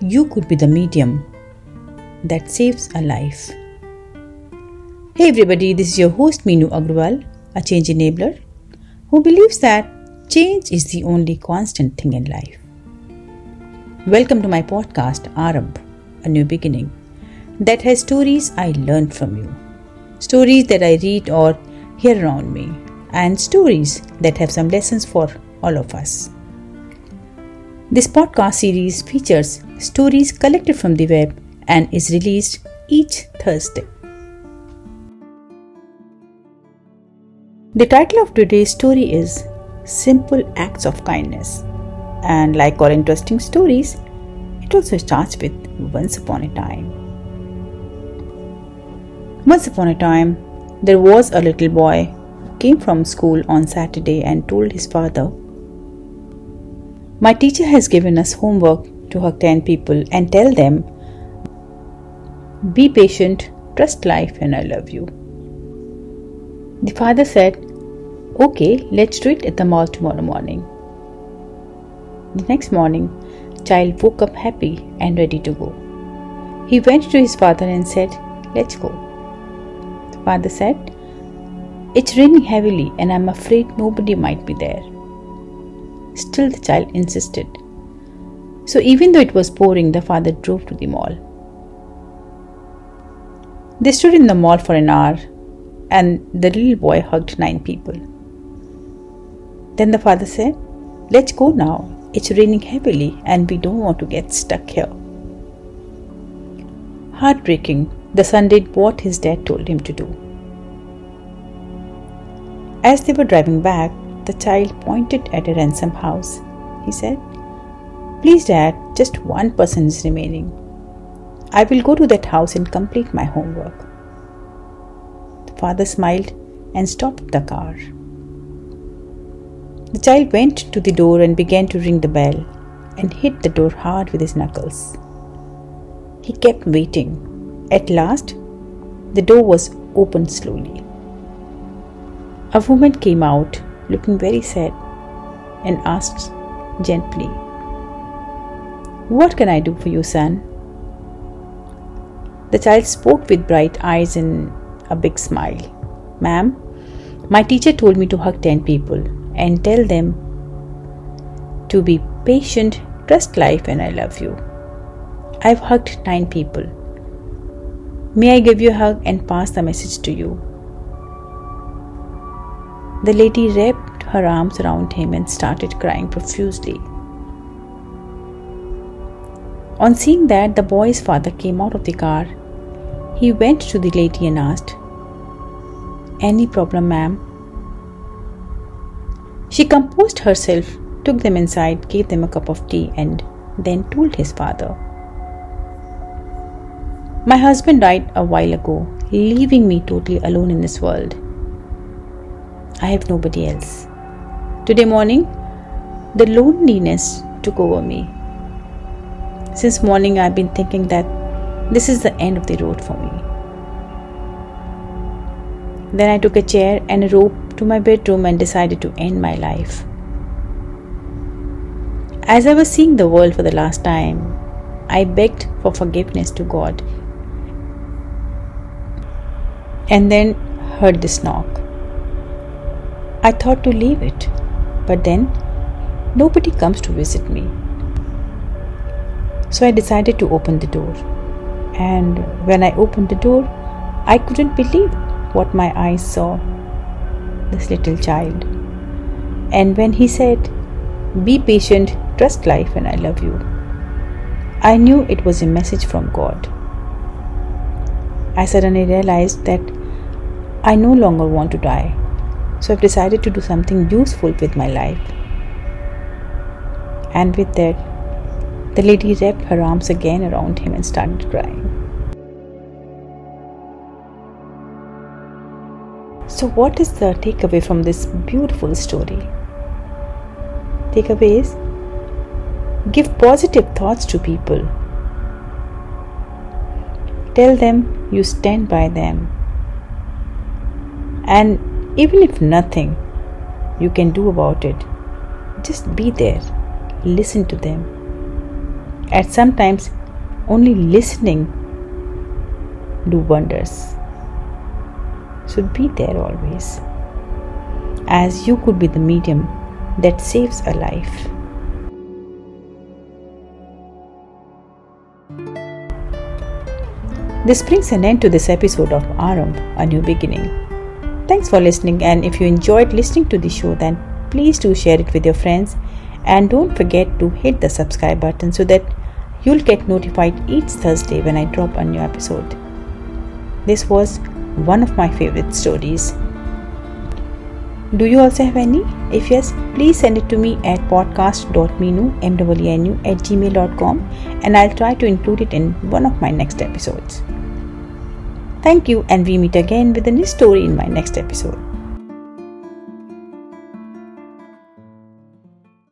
you could be the medium that saves a life. Hey everybody, this is your host Meenu Agrawal, a change enabler who believes that change is the only constant thing in life. Welcome to my podcast Arambh, a new beginning that has stories I learned from you, stories that I read or hear around me, and stories that have some lessons for all of us. This podcast series features stories collected from the web and is released each Thursday. The title of today's story is Simple Acts of Kindness. And like all interesting stories, it also starts with Once Upon a Time. Once upon a time, there was a little boy who came from school on Saturday and told his father my teacher has given us homework to hug 10 people and tell them, Be patient, trust life, and I love you. The father said, Okay, let's do it at the mall tomorrow morning. The next morning, child woke up happy and ready to go. He went to his father and said, Let's go. The father said, It's raining heavily and I'm afraid nobody might be there. Still, the child insisted. So, even though it was pouring, the father drove to the mall. They stood in the mall for an hour, and the little boy hugged nine people. Then the father said, Let's go now. It's raining heavily, and we don't want to get stuck here. Heartbreaking, the son did what his dad told him to do. As they were driving back, the child pointed at a ransom house. He said, Please, Dad, just one person is remaining. I will go to that house and complete my homework. The father smiled and stopped the car. The child went to the door and began to ring the bell and hit the door hard with his knuckles. He kept waiting. At last, the door was opened slowly. A woman came out looking very sad, and asked gently, What can I do for you, son? The child spoke with bright eyes and a big smile. Ma'am, my teacher told me to hug 10 people and tell them to be patient, trust life, and I love you. I've hugged 9 people. May I give you a hug and pass the message to you? The lady wrapped her arms around him and started crying profusely. On seeing that, the boy's father came out of the car. He went to the lady and asked, Any problem, ma'am? She composed herself, took them inside, gave them a cup of tea, and then told his father. My husband died a while ago, leaving me totally alone in this world. I have nobody else. Today morning, the loneliness took over me. Since morning, I've been thinking that this is the end of the road for me. Then I took a chair and a rope to my bedroom and decided to end my life. As I was seeing the world for the last time, I begged for forgiveness to God and then heard this knock. I thought to leave it, but then nobody comes to visit me. So I decided to open the door. And when I opened the door, I couldn't believe what my eyes saw this little child. And when he said, Be patient, trust life, and I love you, I knew it was a message from God. I suddenly realized that I no longer want to die. So I've decided to do something useful with my life. And with that, the lady wrapped her arms again around him and started crying. So, what is the takeaway from this beautiful story? Takeaway is give positive thoughts to people. Tell them you stand by them. And even if nothing you can do about it, just be there, listen to them, At sometimes only listening do wonders. So be there always, as you could be the medium that saves a life. This brings an end to this episode of Arambh, A New Beginning. Thanks for listening, and if you enjoyed listening to the show, then please do share it with your friends and don't forget to hit the subscribe button so that you'll get notified each Thursday when I drop a new episode. This was one of my favorite stories. Do you also have any? If yes, please send it to me at podcast.minu at gmail.com and I'll try to include it in one of my next episodes. Thank you, and we meet again with a new story in my next episode.